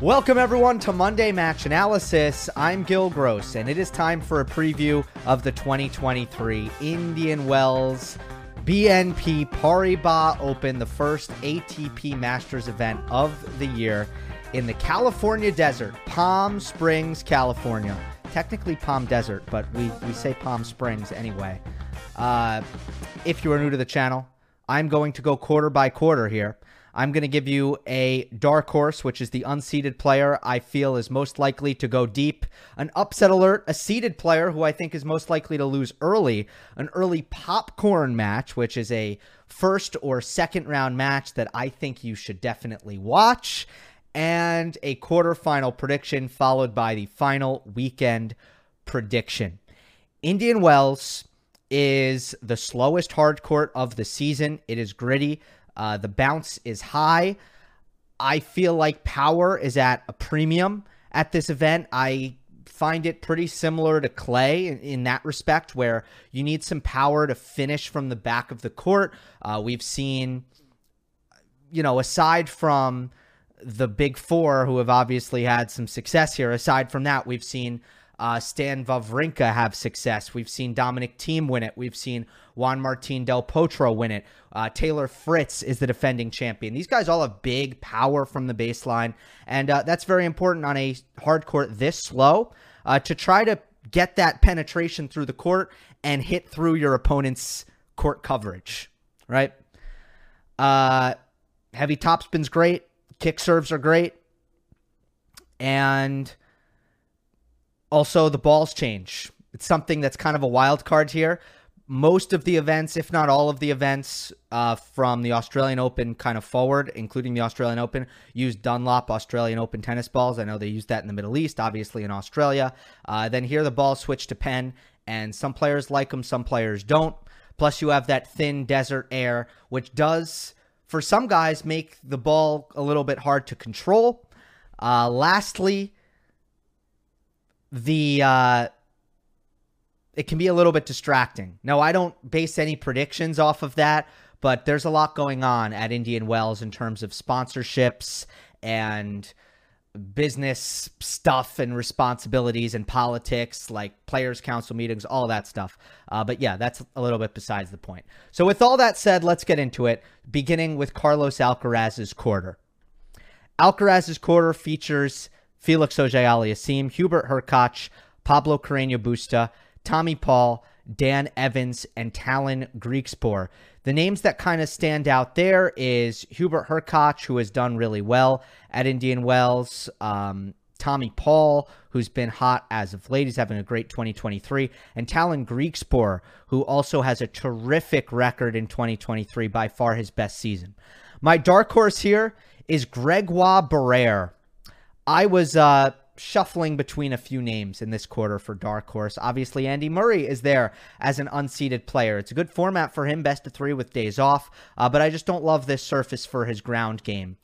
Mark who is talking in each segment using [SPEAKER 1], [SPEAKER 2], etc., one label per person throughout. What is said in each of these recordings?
[SPEAKER 1] Welcome, everyone, to Monday Match Analysis. I'm Gil Gross, and it is time for a preview of the 2023 Indian Wells BNP Paribas Open, the first ATP Masters event of the year in the California desert, Palm Springs, California. Technically Palm Desert, but we, we say Palm Springs anyway. Uh, if you are new to the channel, I'm going to go quarter by quarter here. I'm going to give you a dark horse, which is the unseeded player I feel is most likely to go deep. An upset alert, a seeded player who I think is most likely to lose early. An early popcorn match, which is a first or second round match that I think you should definitely watch. And a quarterfinal prediction, followed by the final weekend prediction. Indian Wells is the slowest hard court of the season. It is gritty. Uh, the bounce is high. I feel like power is at a premium at this event. I find it pretty similar to clay in, in, that respect, where you need some power to finish from the back of the court. Uh, we've seen, you know, aside from the big four who have obviously had some success here, aside from that, we've seen uh, Stan Wawrinka have success. We've seen Dominic Thiem win it. We've seen Juan Martin Del Potro win it. Uh, Taylor Fritz is the defending champion. These guys all have big power from the baseline, and uh, that's very important on a hard court this slow uh, to try to get that penetration through the court and hit through your opponent's court coverage, right? Uh, heavy topspin's great. Kick serves are great. And also, the balls change. It's something that's kind of a wild card here. Most of the events, if not all of the events uh, from the Australian Open kind of forward, including the Australian Open, use Dunlop Australian Open tennis balls. I know they use that in the Middle East, obviously in Australia. Uh, then here the balls switch to Penn, and some players like them, some players don't. Plus, you have that thin desert air, which does, for some guys, make the ball a little bit hard to control. Uh, lastly, the uh, it can be a little bit distracting. No, I don't base any predictions off of that, but there's a lot going on at Indian Wells in terms of sponsorships and business stuff and responsibilities and politics, like players' council meetings, all that stuff. Uh, but yeah, that's a little bit besides the point. So, with all that said, let's get into it, beginning with Carlos Alcaraz's quarter. Alcaraz's quarter features Felix Auger-Aliassime, Hubert Hurkacz, Pablo Carreño Busta, Tommy Paul, Dan Evans, and Tallon Griekspoor. The names that kind of stand out there is Hubert Hurkacz, who has done really well at Indian Wells. Um, Tommy Paul, who's been hot as of late. He's having a great 2023. And Tallon Griekspoor, who also has a terrific record in 2023, by far his best season. My dark horse here is Gregoire Barrere. I was uh, shuffling between a few names in this quarter for Dark Horse. Obviously, Andy Murray is there as an unseeded player. It's a good format for him, best of three with days off, uh, but I just don't love this surface for his ground game.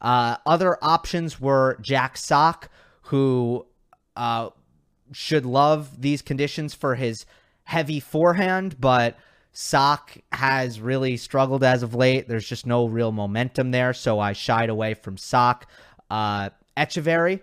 [SPEAKER 1] Uh, other options were Jack Sock, who uh, should love these conditions for his heavy forehand, but Sock has really struggled as of late. There's just no real momentum there, so I shied away from Sock. Uh, Etcheverry,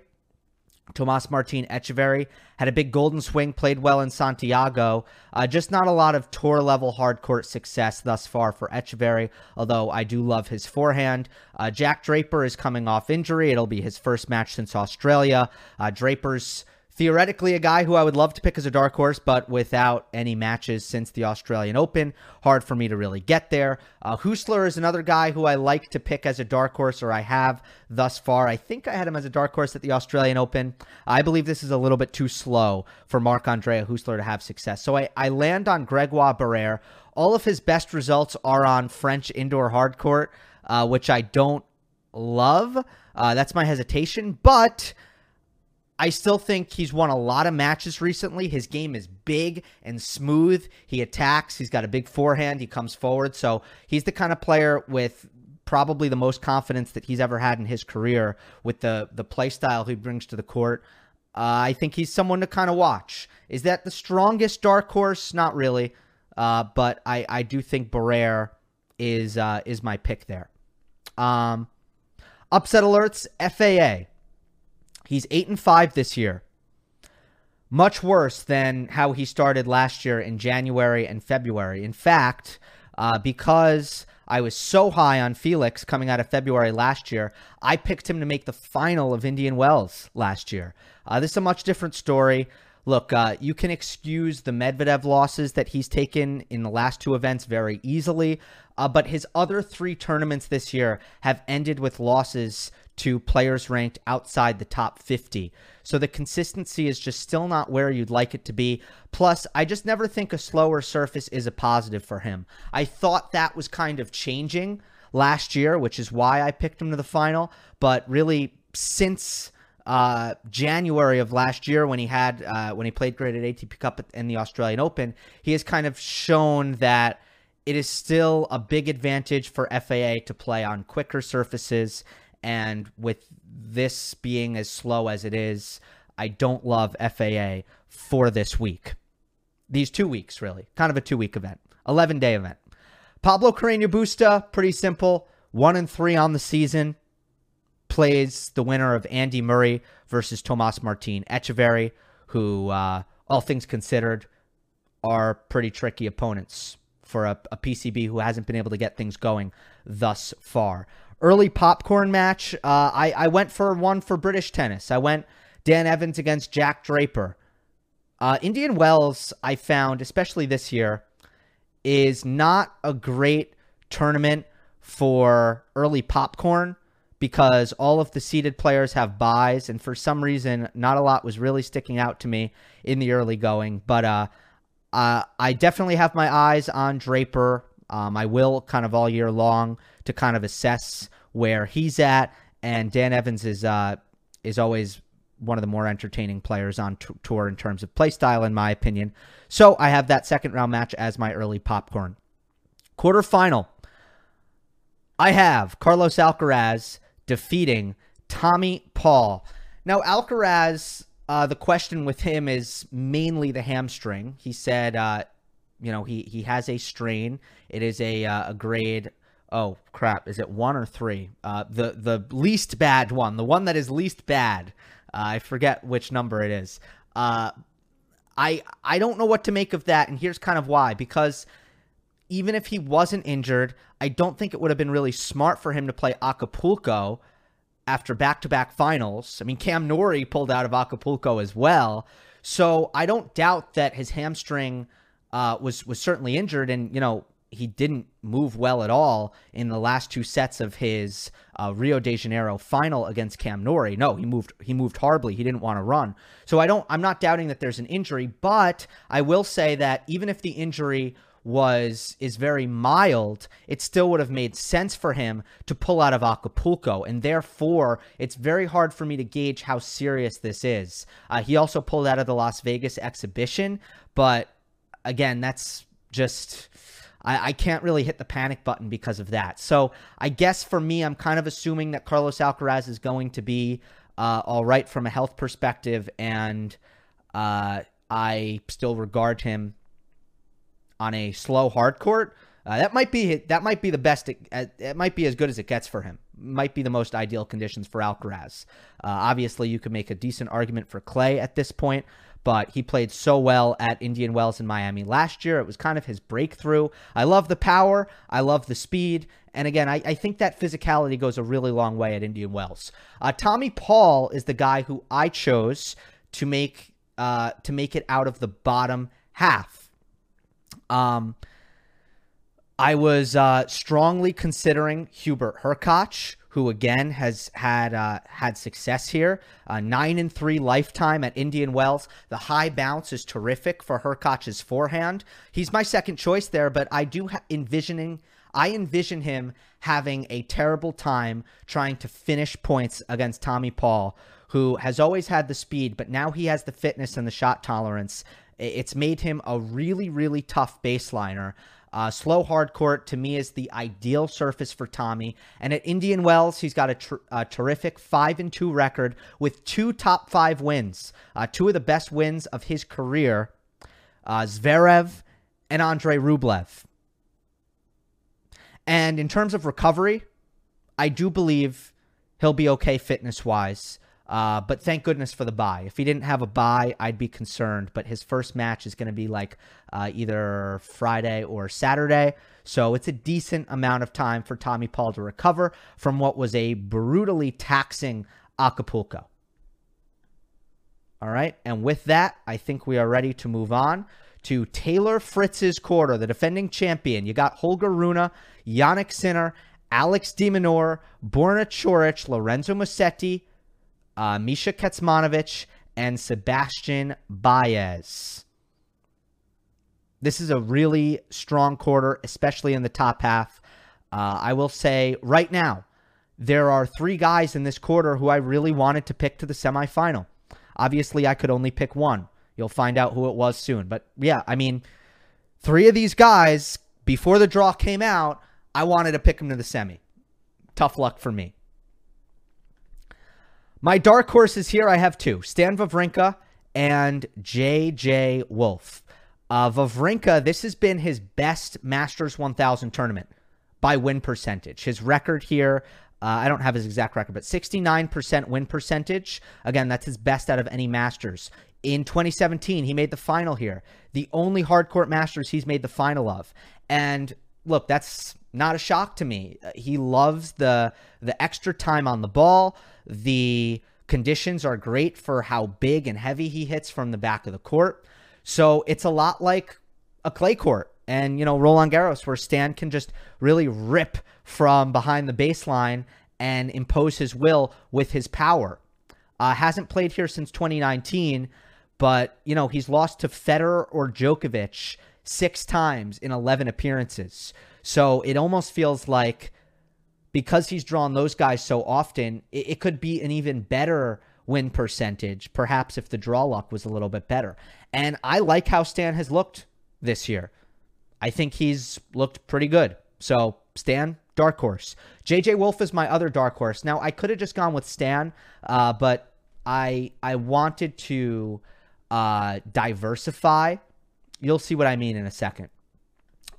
[SPEAKER 1] Tomas Martin Etcheverry had a big golden swing, played well in Santiago. Uh, just not a lot of tour level hard court success thus far for Etcheverry, although I do love his forehand. Uh, Jack Draper is coming off injury. It'll be his first match since Australia. Uh, Draper's theoretically a guy who I would love to pick as a dark horse, but without any matches since the Australian Open, hard for me to really get there. Uh, Huesler is another guy who I like to pick as a dark horse, or I have thus far. I think I had him as a dark horse at the Australian Open. I believe this is a little bit too slow for Marc Andre Huesler to have success. So I, I land on Gregoire Barrere. All of his best results are on French indoor hard court, uh, which I don't love. Uh, that's my hesitation, but I still think he's won a lot of matches recently. His game is big and smooth. He attacks. He's got a big forehand. He comes forward. So he's the kind of player with probably the most confidence that he's ever had in his career with the the play style he brings to the court. Uh, I think he's someone to kind of watch. Is that the strongest dark horse? Not really, uh, but I I do think Barrere is uh, is my pick there. Um, upset alerts. FAA He's 8 and 5 this year. Much worse than how he started last year in January and February. In fact, uh, because I was so high on Felix coming out of February last year, I picked him to make the final of Indian Wells last year. Uh, this is a much different story. Look, uh, you can excuse the Medvedev losses that he's taken in the last two events very easily, uh, but his other three tournaments this year have ended with losses to players ranked outside the top 50. So the consistency is just still not where you'd like it to be. Plus, I just never think a slower surface is a positive for him. I thought that was kind of changing last year, which is why I picked him to the final, but really since uh, January of last year when he had uh, when he played great at ATP Cup and the Australian Open, he has kind of shown that it is still a big advantage for FAA to play on quicker surfaces. And with this being as slow as it is, I don't love FAA for this week. These two weeks, really. Kind of a two week event, 11 day event. Pablo Carreño Busta, pretty simple. One and three on the season plays the winner of Andy Murray versus Tomas Martin Etcheverry, who, uh, all things considered, are pretty tricky opponents for a, a, PCB who hasn't been able to get things going thus far. Early popcorn match. Uh, I, I went for one for British tennis. I went Dan Evans against Jack Draper. Uh, Indian Wells, I found, especially this year, is not a great tournament for early popcorn because all of the seeded players have buys, and for some reason, not a lot was really sticking out to me in the early going. But uh, uh, I definitely have my eyes on Draper. Um, I will kind of all year long to kind of assess where he's at, and Dan Evans is uh, is always one of the more entertaining players on t- tour in terms of play style, in my opinion. So I have that second round match as my early popcorn. Quarterfinal. I have Carlos Alcaraz defeating Tommy Paul. Now, Alcaraz, uh, the question with him is mainly the hamstring. He said, uh, you know, he, he has a strain. It is a, uh, a grade. Oh crap! Is it one or three? Uh, the the least bad one, the one that is least bad. Uh, I forget which number it is. Uh, I I don't know what to make of that, and here's kind of why. Because even if he wasn't injured, I don't think it would have been really smart for him to play Acapulco after back to back finals. I mean, Cam Norrie pulled out of Acapulco as well. So I don't doubt that his hamstring uh, was was certainly injured, and you know he didn't move well at all in the last two sets of his uh, Rio de Janeiro final against Cam Norrie. No, he moved he moved horribly. He didn't want to run. So I don't. I'm not doubting that there's an injury, but I will say that even if the injury was is very mild, it still would have made sense for him to pull out of Acapulco, and therefore it's very hard for me to gauge how serious this is. Uh, he also pulled out of the Las Vegas exhibition, but again, that's just. I, I can't really hit the panic button because of that. So I guess for me, I'm kind of assuming that Carlos Alcaraz is going to be uh, all right from a health perspective, and uh, I still regard him on a slow hard court, uh, that might be that might be the best. It, uh, it, might be as good as it gets for him. Might be the most ideal conditions for Alcaraz. Uh, obviously, you could make a decent argument for Clay at this point, but he played so well at Indian Wells in Miami last year. It was kind of his breakthrough. I love the power. I love the speed. And again, I, I think that physicality goes a really long way at Indian Wells. Uh, Tommy Paul is the guy who I chose to make uh, to make it out of the bottom half um, I was uh, strongly considering Hubert Hurkacz, who again has had uh, had success here. Uh, nine and three lifetime at Indian Wells. The high bounce is terrific for Hurkacz's forehand. He's my second choice there, but I do ha- envisioning. I envision him having a terrible time trying to finish points against Tommy Paul, who has always had the speed, but now he has the fitness and the shot tolerance it's made him a really, really tough baseliner. Uh, slow hard court to me is the ideal surface for Tommy. And at Indian Wells, he's got a, tr- a terrific five and two record with two top five wins, uh, two of the best wins of his career. Uh, Zverev and Andre Rublev. And in terms of recovery, I do believe he'll be okay fitness wise. Uh, but thank goodness for the buy. If he didn't have a buy, I'd be concerned. But his first match is going to be like uh, either Friday or Saturday. So it's a decent amount of time for Tommy Paul to recover from what was a brutally taxing Acapulco. All right. And with that, I think we are ready to move on to Taylor Fritz's quarter, the defending champion. You got Holger Rune, Jannik Sinner, Alex de Minaur, Borna Coric, Lorenzo Musetti, uh, Misha Kecmanovic, and Sebastian Baez. This is a really strong quarter, especially in the top half. Uh, I will say right now, there are three guys in this quarter who I really wanted to pick to the semifinal. Obviously, I could only pick one. You'll find out who it was soon. But yeah, I mean, three of these guys, before the draw came out, I wanted to pick them to the semi. Tough luck for me. My dark horses here, I have two Stan Wawrinka and JJ Wolf. Uh, Wawrinka, this has been his best Masters 1000 tournament by win percentage. His record here, uh, I don't have his exact record, but 69% win percentage. Again, that's his best out of any Masters. In 2017, he made the final here. The only hardcourt Masters he's made the final of. And look, that's not a shock to me. Uh, he loves the the extra time on the ball. The conditions are great for how big and heavy he hits from the back of the court. So it's a lot like a clay court and, you know, Roland Garros, where Stan can just really rip from behind the baseline and impose his will with his power. Uh, hasn't played here since 2019, but, you know, he's lost to Federer or Djokovic six times in 11 appearances. So it almost feels like because he's drawn those guys so often, it, it could be an even better win percentage, perhaps if the draw luck was a little bit better. And I like how Stan has looked this year. I think he's looked pretty good. So, Stan, dark horse. JJ Wolf is my other dark horse. Now, I could have just gone with Stan, uh, but I I wanted to uh, diversify. You'll see what I mean in a second.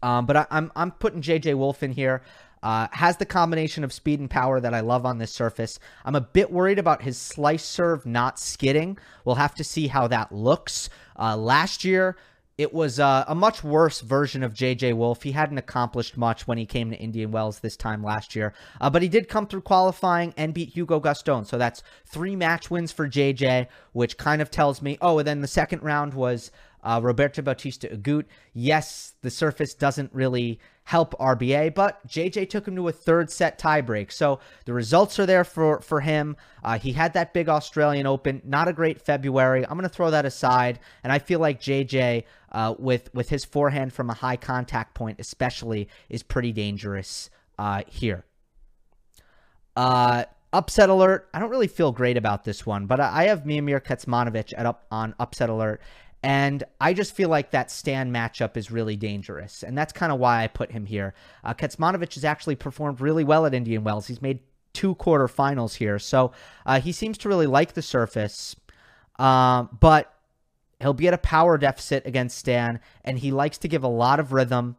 [SPEAKER 1] Um, but I, I'm I'm putting JJ Wolf in here. Uh, has the combination of speed and power that I love on this surface. I'm a bit worried about his slice serve not skidding. We'll have to see how that looks. Uh, last year, it was uh, a much worse version of JJ Wolf. He hadn't accomplished much when he came to Indian Wells this time last year, uh, but he did come through qualifying and beat Hugo Gaston. So that's three match wins for JJ, which kind of tells me, oh, and then the second round was uh, Roberto Bautista Agut. Yes, the surface doesn't really help RBA, but JJ took him to a third set tiebreak. So the results are there for, for him. Uh, he had that big Australian Open, not a great February. I'm going to throw that aside. And I feel like JJ, uh, with, with his forehand from a high contact point, especially, is pretty dangerous uh, here. Uh, upset alert. I don't really feel great about this one, but I have Miomir Kecmanovic at up on upset alert. And I just feel like that Stan matchup is really dangerous. And that's kind of why I put him here. Uh, Kecmanovic has actually performed really well at Indian Wells. He's made two quarterfinals here. So uh, he seems to really like the surface. Um, but he'll be at a power deficit against Stan. And he likes to give a lot of rhythm,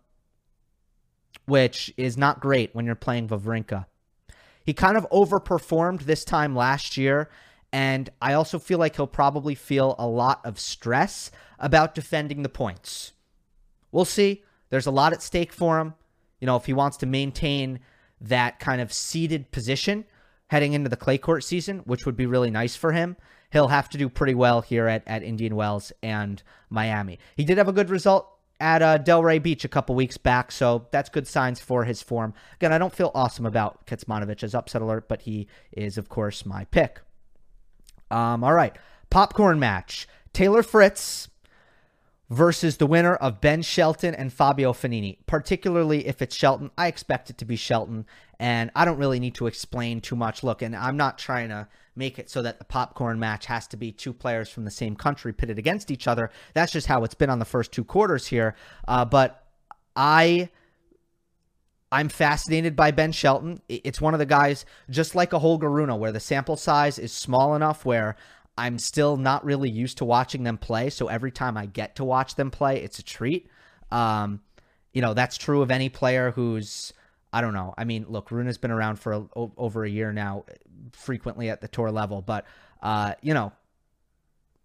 [SPEAKER 1] which is not great when you're playing Wawrinka. He kind of overperformed this time last year and I also feel like he'll probably feel a lot of stress about defending the points. We'll see. There's a lot at stake for him. You know, if he wants to maintain that kind of seeded position heading into the clay court season, which would be really nice for him, he'll have to do pretty well here at, at Indian Wells and Miami. He did have a good result at uh, Delray Beach a couple weeks back, so that's good signs for his form. Again, I don't feel awesome about Kecmanovic as upset alert, but he is, of course, my pick. Um, all right. Popcorn match. Taylor Fritz versus the winner of Ben Shelton and Fabio Fognini. Particularly if it's Shelton, I expect it to be Shelton, and I don't really need to explain too much. Look, and I'm not trying to make it so that the popcorn match has to be two players from the same country pitted against each other. That's just how it's been on the first two quarters here. Uh, but I I'm fascinated by Ben Shelton. It's one of the guys, just like a Holger Rune, where the sample size is small enough where I'm still not really used to watching them play. So every time I get to watch them play, it's a treat. Um, you know, that's true of any player who's, I don't know. I mean, look, Rune has been around for a, over a year now, frequently at the tour level, but Uh, you know,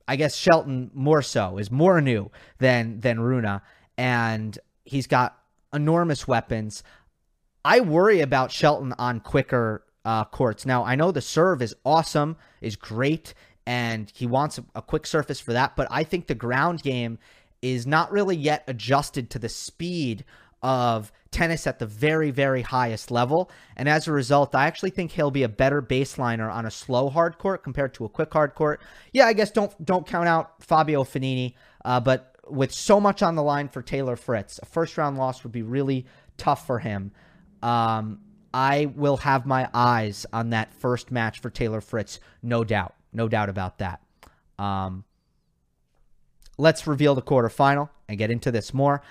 [SPEAKER 1] I guess Shelton more so is more new than than Rune, and he's got enormous weapons. I worry about Shelton on quicker uh, courts. Now I know the serve is awesome, is great, and he wants a, a quick surface for that. But I think the ground game is not really yet adjusted to the speed of tennis at the very, very highest level. And as a result, I actually think he'll be a better baseliner on a slow hard court compared to a quick hard court. Yeah, I guess don't don't count out Fabio Fognini, uh, but with so much on the line for Taylor Fritz, a first round loss would be really tough for him. Um, I will have my eyes on that first match for Taylor Fritz, no doubt, no doubt about that. Um, let's reveal the quarterfinal and get into this more.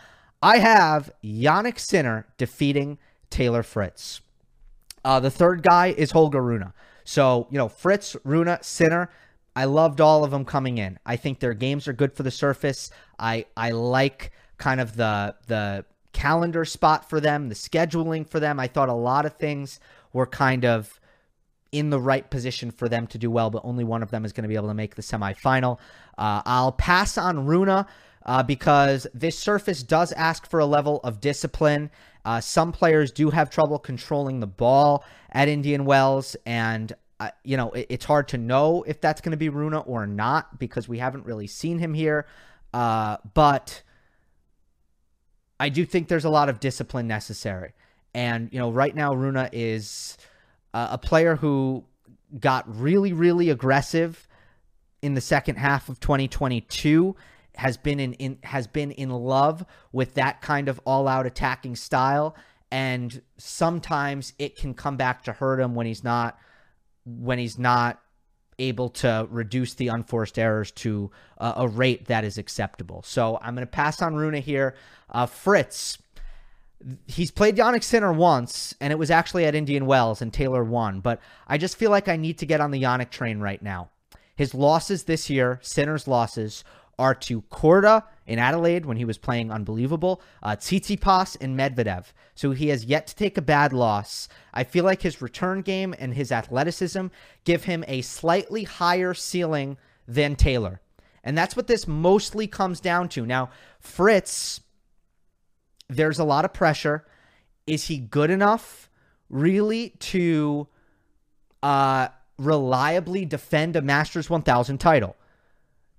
[SPEAKER 1] I have Jannik Sinner defeating Taylor Fritz. Uh, the third guy is Holger Rune. So, you know, Fritz, Rune, Sinner, I loved all of them coming in. I think their games are good for the surface. I I like kind of the the calendar spot for them, the scheduling for them. I thought a lot of things were kind of in the right position for them to do well, but only one of them is going to be able to make the semifinal. Uh, I'll pass on Rune uh, because this surface does ask for a level of discipline. Uh, some players do have trouble controlling the ball at Indian Wells, and uh, you know it, it's hard to know if that's going to be Rune or not because we haven't really seen him here. Uh, but I do think there's a lot of discipline necessary, and you know right now Rune is uh, a player who got really really aggressive in the second half of 2022 has been in, in has been in love with that kind of all-out attacking style. And sometimes it can come back to hurt him when he's not when he's not able to reduce the unforced errors to uh, a rate that is acceptable. So I'm going to pass on Rune here. Uh, Fritz, he's played Jannik Sinner once, and it was actually at Indian Wells, and Taylor won. But I just feel like I need to get on the Jannik train right now. His losses this year, Sinner's losses, are to Korda in Adelaide when he was playing unbelievable, uh, Tsitsipas and Medvedev. So he has yet to take a bad loss. I feel like his return game and his athleticism give him a slightly higher ceiling than Taylor. And that's what this mostly comes down to. Now, Fritz, there's a lot of pressure. Is he good enough really to uh, reliably defend a Masters 1000 title?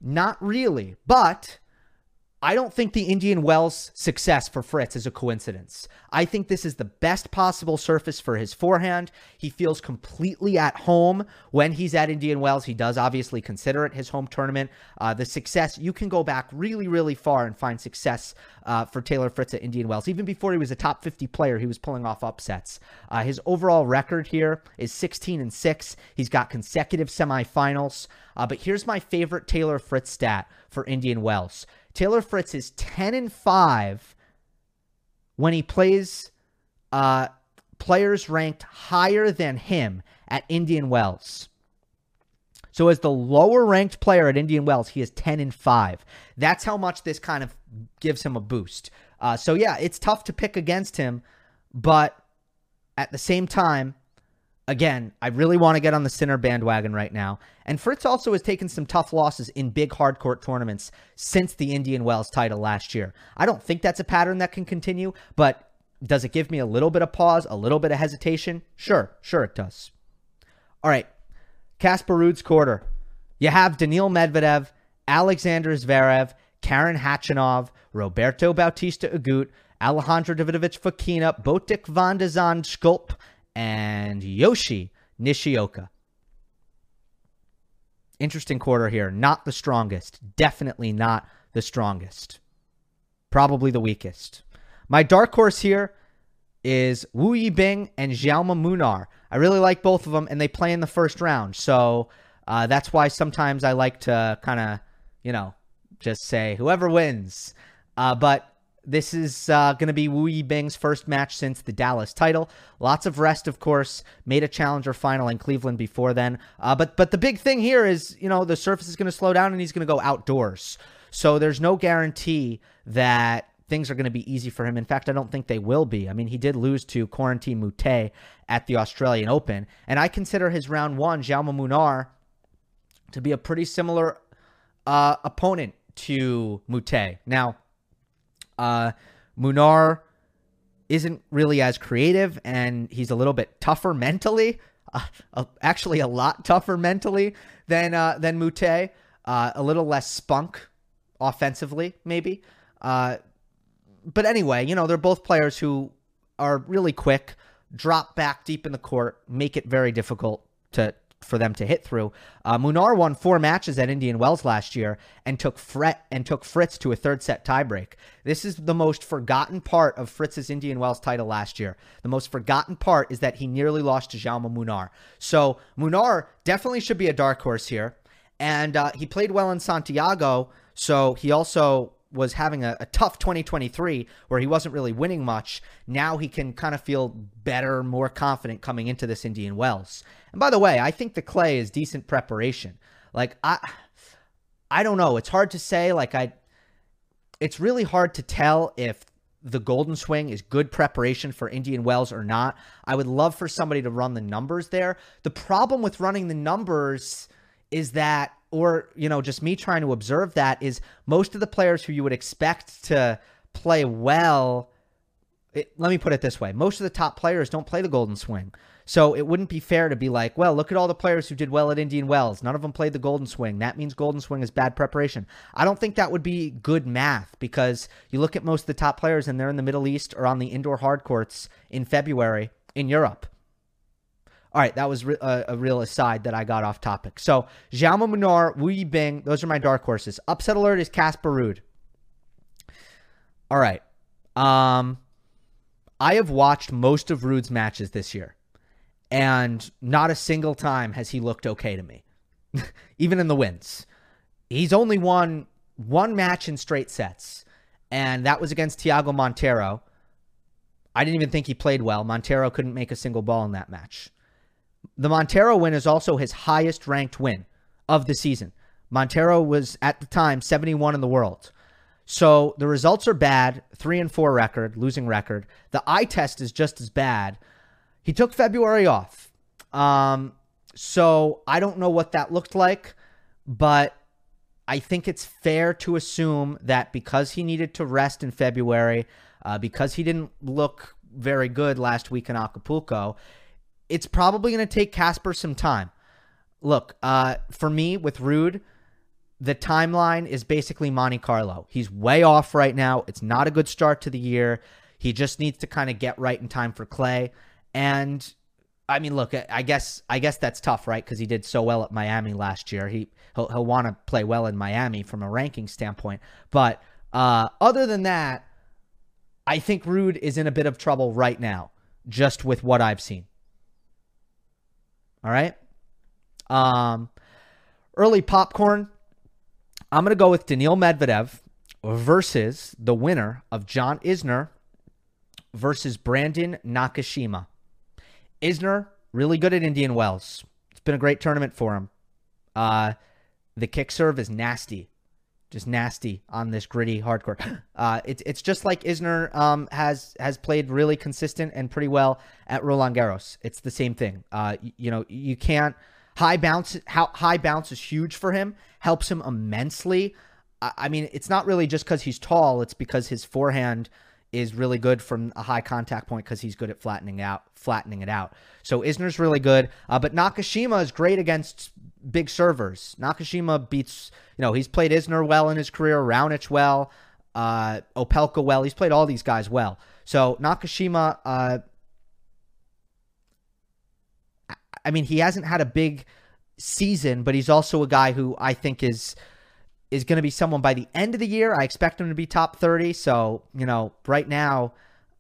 [SPEAKER 1] Not really, but I don't think the Indian Wells success for Fritz is a coincidence. I think this is the best possible surface for his forehand. He feels completely at home when he's at Indian Wells. He does obviously consider it his home tournament. Uh, the success, you can go back really, really far and find success uh, for Taylor Fritz at Indian Wells. Even before he was a top 50 player, he was pulling off upsets. Uh, his overall record here is 16 and 6. He's got consecutive semifinals. Uh, but here's my favorite Taylor Fritz stat for Indian Wells. Taylor Fritz is 10 and 5 when he plays uh, players ranked higher than him at Indian Wells. So as the lower ranked player at Indian Wells, he is 10 and 5. That's how much this kind of gives him a boost. Uh, so yeah, it's tough to pick against him, but at the same time, again, I really want to get on the Sinner bandwagon right now. And Fritz also has taken some tough losses in big hardcourt tournaments since the Indian Wells title last year. I don't think that's a pattern that can continue, but does it give me a little bit of pause, a little bit of hesitation? Sure, sure it does. All right, Casper Ruud's quarter. You have Daniil Medvedev, Alexander Zverev, Karen Khachanov, Roberto Bautista Agut, Alejandro Davidovich Fokina, Botic van de Zandschulp, and Yoshi Nishioka. Interesting quarter here. Not the strongest. Definitely not the strongest. Probably the weakest. My dark horse here is Wu Yibing and Jaume Munar. I really like both of them, and they play in the first round. So uh, that's why sometimes I like to kind of, you know, just say whoever wins. Uh, but this is uh, going to be Wu Yibing's first match since the Dallas title. Lots of rest, of course. Made a challenger final in Cleveland before then. Uh, but but the big thing here is, you know, the surface is going to slow down and he's going to go outdoors. So there's no guarantee that things are going to be easy for him. In fact, I don't think they will be. I mean, he did lose to Corentin Moutet at the Australian Open, and I consider his round one, Jaume Munar, to be a pretty similar uh, opponent to Moutet. Now, uh, Munar isn't really as creative and he's a little bit tougher mentally. Uh, uh, actually, a lot tougher mentally than uh, than Moutet. Uh, a little less spunk offensively, maybe. Uh, but anyway, you know they're both players who are really quick, drop back deep in the court, make it very difficult to for them to hit through. Uh, Munar won four matches at Indian Wells last year and took Fret and took Fritz to a third set tiebreak. This is the most forgotten part of Fritz's Indian Wells title last year. The most forgotten part is that he nearly lost to Jaume Munar. So Munar definitely should be a dark horse here, and uh, he played well in Santiago. So he also was having a, a, tough 2023 where he wasn't really winning much. Now he can kind of feel better, more confident coming into this Indian Wells. And by the way, I think the clay is decent preparation. Like I I don't know, it's hard to say like I it's really hard to tell if the Golden Swing is good preparation for Indian Wells or not. I would love for somebody to run the numbers there. The problem with running the numbers is that or you know just me trying to observe that is most of the players who you would expect to play well it, let me put it this way most of the top players don't play the golden swing. So it wouldn't be fair to be like well look at all the players who did well at indian wells. None of them played the golden swing. That means golden swing is bad preparation. I don't think that would be good math because you look at most of the top players and they're in the middle east or on the indoor hard courts in february in europe all right, that was re- a, a, real aside that I got off topic. So, Jaume Munar, Wu Yibing, those are my dark horses. Upset alert is Casper Ruud. All right. Um, I have watched most of Ruud's matches this year, and not a single time has he looked okay to me, even in the wins. He's only won one match in straight sets, and that was against Thiago Monteiro. I didn't even think he played well. Montero couldn't make a single ball in that match. The Monteiro win is also his highest ranked win of the season. Monteiro was at the time 71 in the world. So the results are bad, 3 and 4 record, losing record. The eye test is just as bad. He took February off. Um, so I don't know what that looked like, but I think it's fair to assume that because he needed to rest in February, uh, because he didn't look very good last week in Acapulco, it's probably going to take Casper some time. Look, uh, for me with Ruud, the timeline is basically Monte Carlo. He's way off right now. It's not a good start to the year. He just needs to kind of get right in time for Clay. And I mean, look, I guess I guess that's tough, right? Because he did so well at Miami last year. He he'll, he'll want to play well in Miami from a ranking standpoint. But uh, other than that, I think Ruud is in a bit of trouble right now, just with what I've seen. All right. Um, early popcorn. I'm to go with Daniil Medvedev versus the winner of John Isner versus Brandon Nakashima. Isner, really good at Indian Wells. It's been a great tournament for him. Uh, the kick serve is nasty just nasty on this gritty hardcourt. Uh, it's it's just like Isner um, has has played really consistent and pretty well at Roland Garros. It's the same thing. Uh, you, you know, you can't high bounce. How high bounce is huge for him. Helps him immensely. I, I mean, it's not really just because he's tall. It's because his forehand is really good from a high contact point because he's good at flattening out, flattening it out. So Isner's really good, uh, but Nakashima is great against big servers. Nakashima beats, you know, he's played Isner well in his career, Raonic well, uh, Opelka well. He's played all these guys well. So Nakashima, uh, I mean, he hasn't had a big season, but he's also a guy who I think is is going to be someone by the end of the year. I expect him to be top 30. So, you know, right now,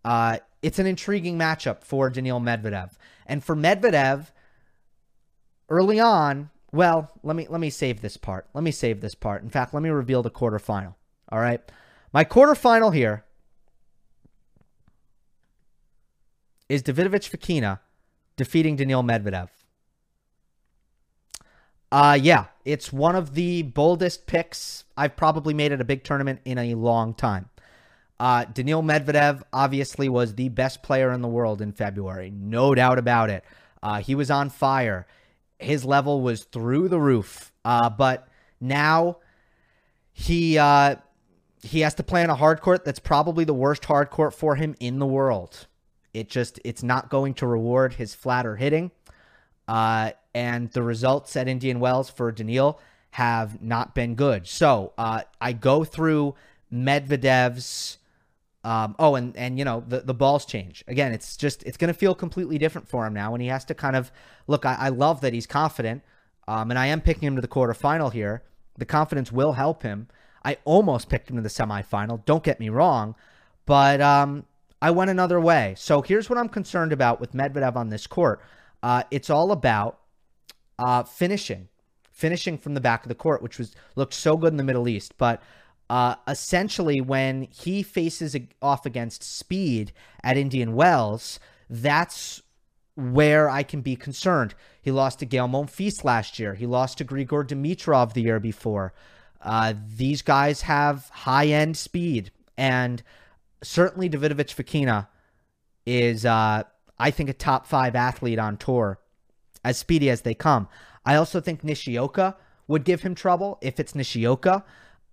[SPEAKER 1] uh, it's an intriguing matchup for Daniil Medvedev. And for Medvedev, early on, well, let me let me save this part. Let me save this part. In fact, let me reveal the quarterfinal. All right. My quarterfinal here is Davidovich Fokina defeating Daniil Medvedev. Uh yeah, it's one of the boldest picks I've probably made at a big tournament in a long time. Uh, Daniil Medvedev obviously was the best player in the world in February, no doubt about it. Uh, he was on fire his level was through the roof. Uh, but now he uh, he has to play on a hard court that's probably the worst hard court for him in the world. It just it's not going to reward his flatter hitting. Uh, and the results at Indian Wells for Daniil have not been good. So uh, I go through Medvedev's. Um, oh, and and you know the the balls change again. It's just it's going to feel completely different for him now, and he has to kind of look. I, I love that he's confident, um, and I am picking him to the quarterfinal here. The confidence will help him. I almost picked him to the semifinal. Don't get me wrong, but um, I went another way. So here's what I'm concerned about with Medvedev on this court. Uh, it's all about uh, finishing, finishing from the back of the court, which was looked so good in the Middle East. But uh, essentially, when he faces off against speed at Indian Wells, that's where I can be concerned. He lost to Gael Monfils last year. He lost to Grigor Dimitrov the year before. Uh, these guys have high end speed, and certainly Davidovich Fokina is, uh, I think, a top five athlete on tour, as speedy as they come. I also think Nishioka would give him trouble if it's Nishioka.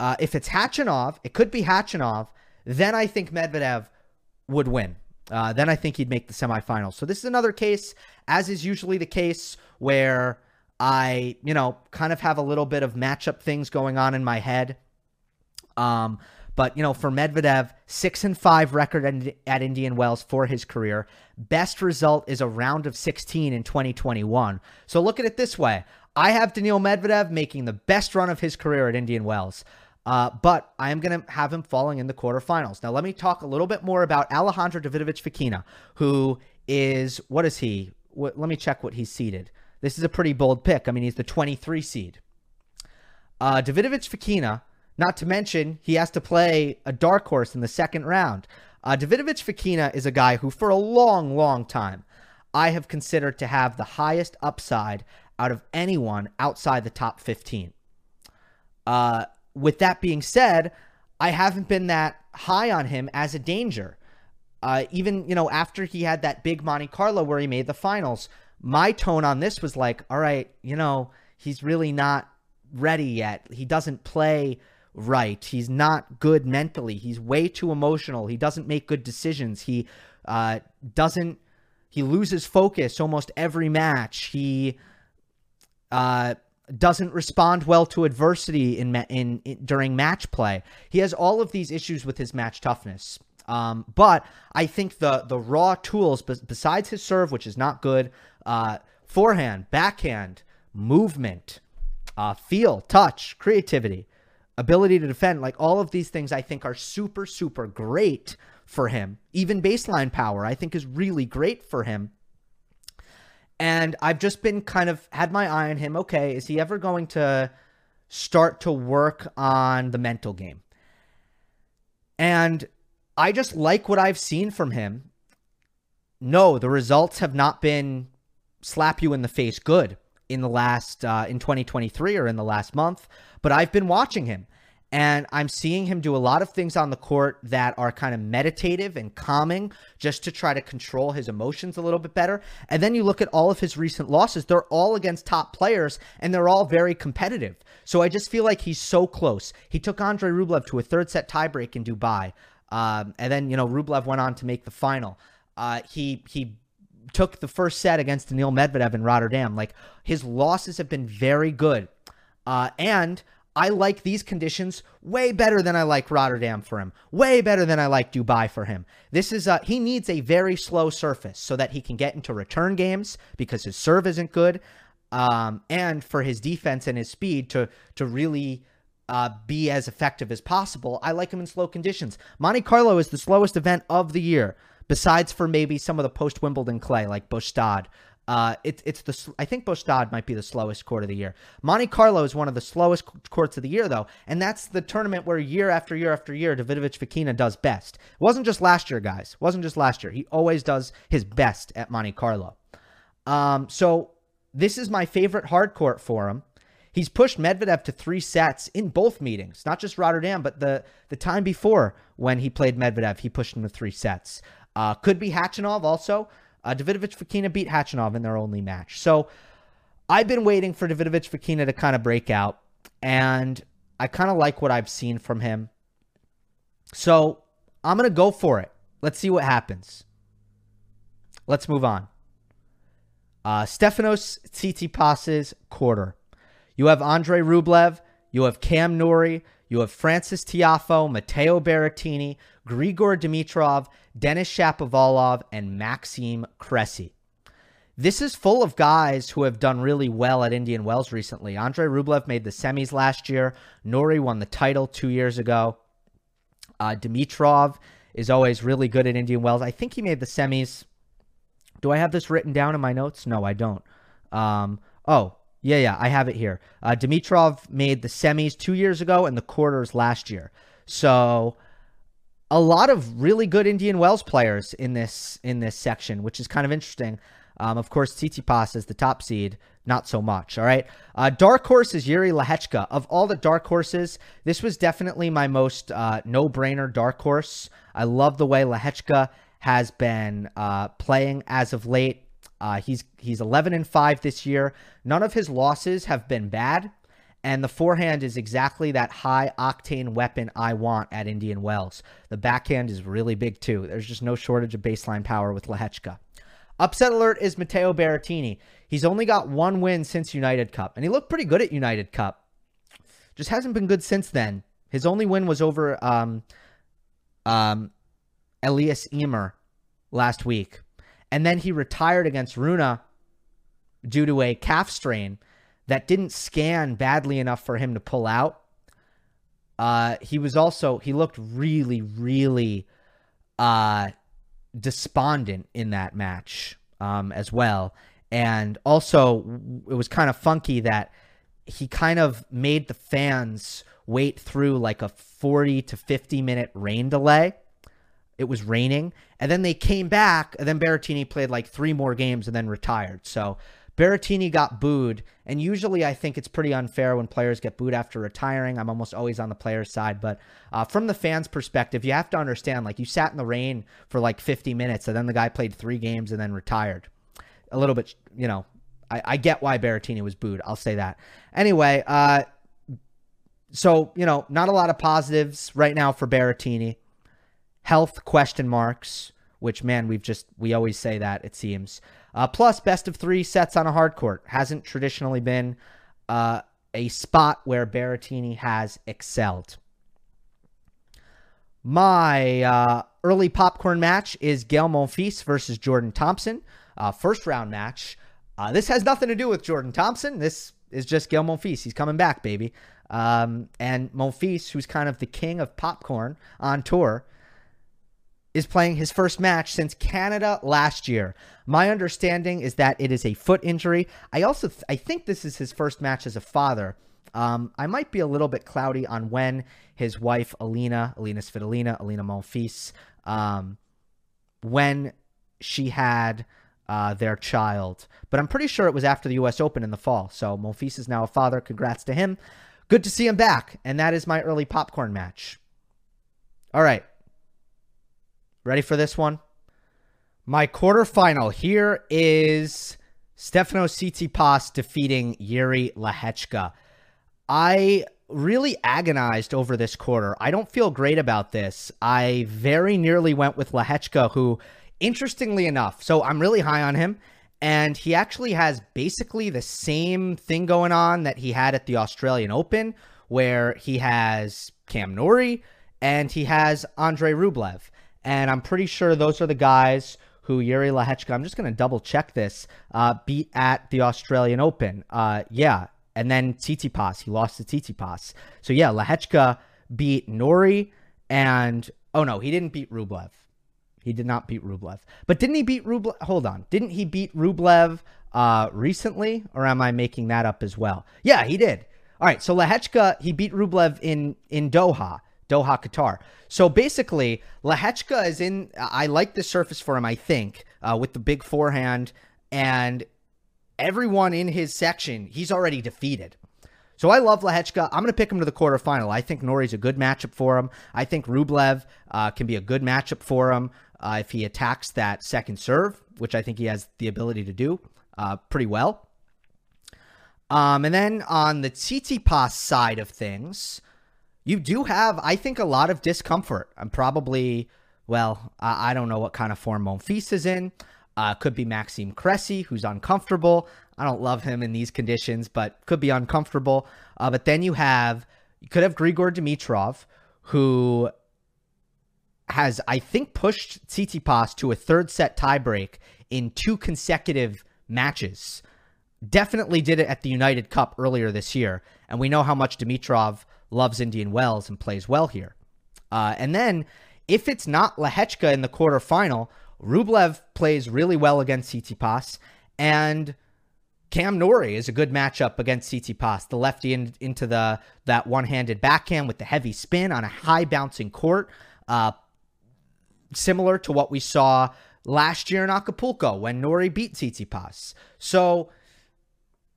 [SPEAKER 1] Uh, if it's Khachanov, it could be Khachanov. Then I think Medvedev would win. Uh, then I think he'd make the semifinals. So this is another case, as is usually the case, where I, you know, kind of have a little bit of matchup things going on in my head. Um, but you know, for Medvedev, six and five record at, at Indian Wells for his career. Best result is a round of 16 in 2021. So look at it this way: I have Daniil Medvedev making the best run of his career at Indian Wells. Uh, but I am going to have him falling in the quarterfinals. Now, let me talk a little bit more about Alejandro Davidovich Fokina, who is, what is he? What, let me check what he's seeded. This is a pretty bold pick. I mean, he's the 23 seed. Uh, Davidovich Fokina, not to mention, he has to play a dark horse in the second round. Uh, Davidovich Fokina is a guy who, for a long, long time, I have considered to have the highest upside out of anyone outside the top 15. Uh, with that being said, I haven't been that high on him as a danger. Uh, even, you know, after he had that big Monte Carlo where he made the finals, my tone on this was like, all right, you know, he's really not ready yet. He doesn't play right. He's not good mentally. He's way too emotional. He doesn't make good decisions. He uh, doesn't. He loses focus almost every match. He uh, doesn't respond well to adversity in, in, in during match play. He has all of these issues with his match toughness. Um, but I think the the raw tools, besides his serve, which is not good, uh, forehand, backhand, movement, uh, feel, touch, creativity, ability to defend, like all of these things, I think are super, super great for him. Even baseline power, I think, is really great for him. And I've just been kind of had my eye on him. Okay, is he ever going to start to work on the mental game? And I just like what I've seen from him. No, the results have not been slap you in the face good in the last uh, in 2023 or in the last month, but I've been watching him and I'm seeing him do a lot of things on the court that are kind of meditative and calming just to try to control his emotions a little bit better. And then you look at all of his recent losses, they're all against top players and they're all very competitive. So I just feel like he's so close. He took Andrei Rublev to a third set tiebreak in Dubai. Um, and then, you know, Rublev went on to make the final. Uh, he he took the first set against Daniil Medvedev in Rotterdam. Like his losses have been very good. Uh, and I like these conditions way better than I like Rotterdam for him. Way better than I like Dubai for him. This is uh he needs a very slow surface so that he can get into return games because his serve isn't good. Um, and for his defense and his speed to to really uh, be as effective as possible. I like him in slow conditions. Monte Carlo is the slowest event of the year besides for maybe some of the post Wimbledon clay like Båstad. Uh, it, it's the I think Båstad might be the slowest court of the year. Monte Carlo is one of the slowest courts of the year though, and that's the tournament where year after year after year Davidovich Fokina does best. It wasn't just last year, guys. It wasn't just last year. He always does his best at Monte Carlo. Um, so this is my favorite hard court for him. He's pushed Medvedev to three sets in both meetings, not just Rotterdam, but the the time before when he played Medvedev, he pushed him to three sets. Uh, could be Khachanov also. Uh, Davidovich Fokina beat Khachanov in their only match. So I've been waiting for Davidovich Fokina to kind of break out, and I kind of like what I've seen from him. So I'm going to go for it. Let's see what happens. Let's move on. Uh, Stefanos Tsitsipas' quarter. You have Andre Rublev. You have Cam Norrie. You have Francis Tiafoe, Matteo Berrettini, Grigor Dimitrov, Denis Shapovalov, and Maxime Cressy. This is full of guys who have done really well at Indian Wells recently. Andre Rublev made the semis last year. Norrie won the title two years ago. Uh, Dimitrov is always really good at Indian Wells. I think he made the semis. Do I have this written down in my notes? No, I don't. Um, oh, yeah, yeah, I have it here. Uh, Dimitrov made the semis two years ago and the quarters last year. So a lot of really good Indian Wells players in this in this section, which is kind of interesting. Um, of course, Tsitsipas is the top seed, not so much. All right. Uh, dark horse is Yuri Lehecka. Of all the dark horses, this was definitely my most uh, no brainer dark horse. I love the way Lehecka has been uh, playing as of late. Uh, he's he's 11 and 5 this year. None of his losses have been bad, and the forehand is exactly that high octane weapon I want at Indian Wells. The backhand is really big too. There's just no shortage of baseline power with Lehecka. Upset alert is Matteo Berrettini. He's only got one win since United Cup, and he looked pretty good at United Cup. Just hasn't been good since then. His only win was over um, um, Elias Ymer last week. And then he retired against Rune due to a calf strain that didn't scan badly enough for him to pull out. Uh, he was also he looked really, really uh, despondent in that match um, as well. And also, it was kind of funky that he kind of made the fans wait through like a 40 to 50 minute rain delay it was raining. And then they came back, and then Berrettini played like three more games and then retired. So Berrettini got booed. And usually I think it's pretty unfair when players get booed after retiring. I'm almost always on the player's side. But uh, from the fans' perspective, you have to understand like you sat in the rain for like 50 minutes, and then the guy played three games and then retired. A little bit, you know, I, I get why Berrettini was booed. I'll say that. Anyway, uh, so, you know, not a lot of positives right now for Berrettini health question marks, which man, we've just we always say that it seems. Uh, plus, best of three sets on a hard court hasn't traditionally been uh, a spot where Berrettini has excelled. My uh, early popcorn match is Gael Monfils versus Jordan Thompson. Uh, first round match. Uh, this has nothing to do with Jordan Thompson. This is just Gael Monfils. He's coming back, baby. Um, and Monfils, who's kind of the king of popcorn on tour, is playing his first match since Canada last year. My understanding is that it is a foot injury. I also th- I think this is his first match as a father. Um, I might be a little bit cloudy on when his wife Alina, Alina Svitolina, Alina Monfils, um, when she had uh, their child. But I'm pretty sure it was after the U.S. Open in the fall. So Monfils is now a father. Congrats to him. Good to see him back. And that is my early popcorn match. All right. Ready for this one? My quarterfinal here is Stefanos Tsitsipas defeating Yuri Lehecka. I really agonized over this quarter. I don't feel great about this. I very nearly went with Lehecka, who, interestingly enough, so I'm really high on him. And he actually has basically the same thing going on that he had at the Australian Open, where he has Cam Norrie and he has Andre Rublev. And I'm pretty sure those are the guys who Yuri Lehecka, I'm just going to double check this, uh, beat at the Australian Open. Uh, yeah. And then Tsitsipas, he lost to Tsitsipas. So yeah, Lehecka beat Norrie and, oh no, he didn't beat Rublev. He did not beat Rublev. But didn't he beat Rublev? Hold on. Didn't he beat Rublev uh, recently? Or am I making that up as well? Yeah, he did. All right. So Lehecka, he beat Rublev in, in Doha. Doha, Qatar. So basically, Lehecka is in. I like the surface for him. I think uh, with the big forehand and everyone in his section, he's already defeated. So I love Lehecka. I'm going to pick him to the quarterfinal. I think Norrie's a good matchup for him. I think Rublev uh, can be a good matchup for him uh, if he attacks that second serve, which I think he has the ability to do uh, pretty well. Um, and then on the Tsitsipas side of things, you do have, I think, a lot of discomfort. I'm probably, well, I, I don't know what kind of form Monfils is in. Uh, could be Maxime Cressy, who's uncomfortable. I don't love him in these conditions, but could be uncomfortable. Uh, but then you have, you could have Grigor Dimitrov, who has, I think, pushed Tsitsipas to a third set tiebreak in two consecutive matches. Definitely did it at the United Cup earlier this year. And we know how much Dimitrov loves Indian Wells and plays well here. Uh, and then if it's not Lehecka in the quarterfinal, Rublev plays really well against Tsitsipas, and Cam Norrie is a good matchup against Tsitsipas, the lefty in, into the that one-handed backhand with the heavy spin on a high bouncing court, uh, similar to what we saw last year in Acapulco when Norrie beat Tsitsipas. So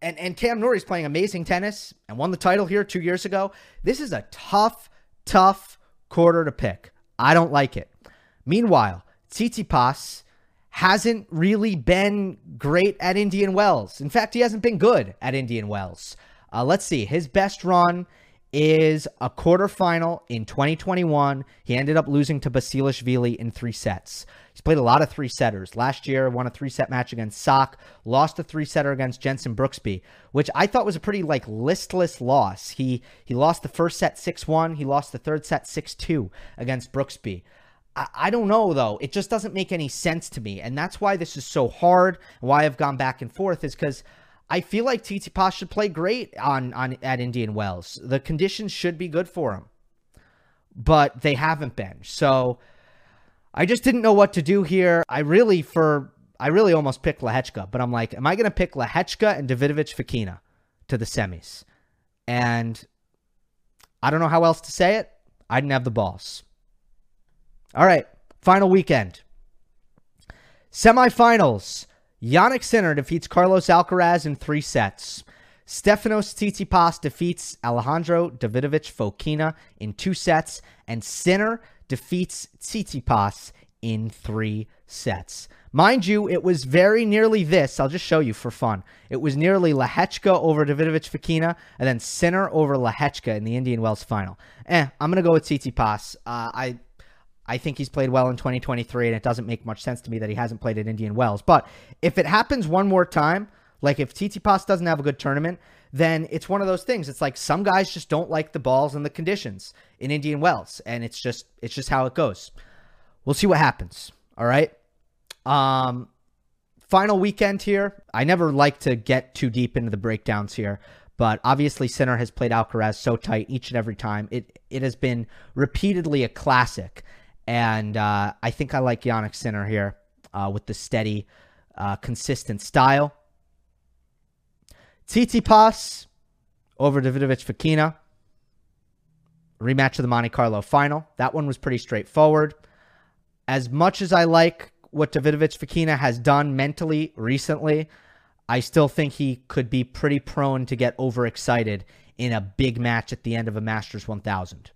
[SPEAKER 1] and and Cam Norrie's playing amazing tennis and won the title here two years ago. This is a tough, tough quarter to pick. I don't like it. Meanwhile, Tsitsipas hasn't really been great at Indian Wells. In fact, he hasn't been good at Indian Wells. Uh, let's see. His best run is a quarterfinal in 2021. He ended up losing to Basilashvili in three sets. He's played a lot of three setters. Last year, won a three set match against Sock, lost a three setter against Jensen Brooksby, which I thought was a pretty like listless loss. He he lost the first set 6 1. He lost the third set 6 2 against Brooksby. I, don't know though. It just doesn't make any sense to me. And that's why this is so hard. Why I've gone back and forth is because I feel like Tsitsipas should play great on, on at Indian Wells. The conditions should be good for him. But they haven't been. So I just didn't know what to do here. I really for I really almost picked Lehecka, but I'm like, am I going to pick Lehecka and Davidovich Fokina to the semis? And I don't know how else to say it. I didn't have the balls. All right, final weekend. Semifinals. Jannik Sinner defeats Carlos Alcaraz in three sets. Stefanos Tsitsipas defeats Alejandro Davidovich Fokina in two sets, and Sinner defeats Tsitsipas in three sets. Mind you, it was very nearly this. I'll just show you for fun. It was nearly Lehecka over Davidovich Fokina, and then Sinner over Lehecka in the Indian Wells final. Eh, I'm gonna go with Tsitsipas. Uh, I I think he's played well in 2023, and it doesn't make much sense to me that he hasn't played at Indian Wells. But if it happens one more time, like if Tsitsipas doesn't have a good tournament, then it's one of those things. It's like some guys just don't like the balls and the conditions in Indian Wells, and it's just it's just how it goes. We'll see what happens. All right. Um, final weekend here. I never like to get too deep into the breakdowns here, but obviously Sinner has played Alcaraz so tight each and every time. It it has been repeatedly a classic, and uh, I think I like Jannik Sinner here uh, with the steady, uh, consistent style. Tsitsipas over Davidovich Fokina. Rematch of the Monte Carlo final. That one was pretty straightforward. As much as I like what Davidovich Fokina has done mentally recently, I still think he could be pretty prone to get overexcited in a big match at the end of a Masters 1000.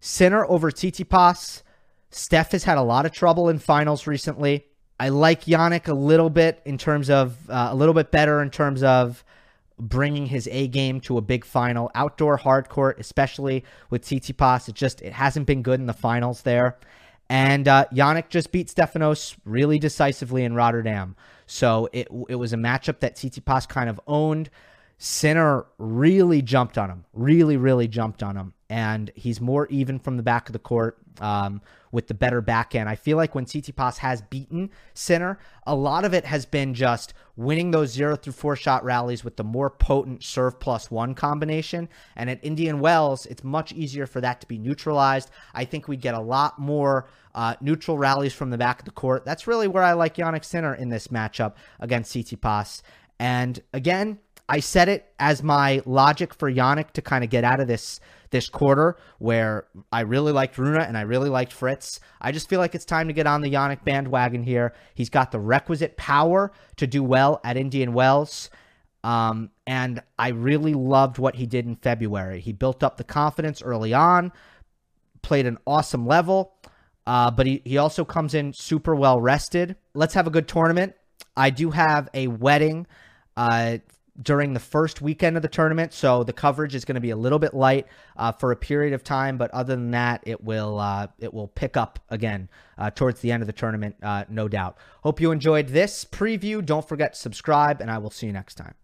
[SPEAKER 1] Sinner over Tsitsipas. Steph has had a lot of trouble in finals recently. I like Jannik a little bit in terms of uh, a little bit better in terms of bringing his A game to a big final, outdoor hard court, especially with Tsitsipas. It just it hasn't been good in the finals there. And uh, Jannik just beat Stefanos really decisively in Rotterdam. So it it was a matchup that Tsitsipas kind of owned. Sinner really jumped on him, really, really jumped on him. And he's more even from the back of the court um, with the better backhand. I feel like when Tsitsipas has beaten Sinner, a lot of it has been just winning those zero through four shot rallies with the more potent serve plus one combination. And at Indian Wells, it's much easier for that to be neutralized. I think we get a lot more uh, neutral rallies from the back of the court. That's really where I like Jannik Sinner in this matchup against Tsitsipas. And again, I set it as my logic for Jannik to kind of get out of this this quarter where I really liked Rune and I really liked Fritz. I just feel like it's time to get on the Jannik bandwagon here. He's got the requisite power to do well at Indian Wells. Um, and I really loved what he did in February. He built up the confidence early on, played an awesome level, uh, but he, he also comes in super well rested. Let's have a good tournament. I do have a wedding uh, during the first weekend of the tournament, so the coverage is going to be a little bit light uh, for a period of time. But other than that, it will uh, it will pick up again uh, towards the end of the tournament, uh, no doubt. Hope you enjoyed this preview. Don't forget to subscribe, and I will see you next time.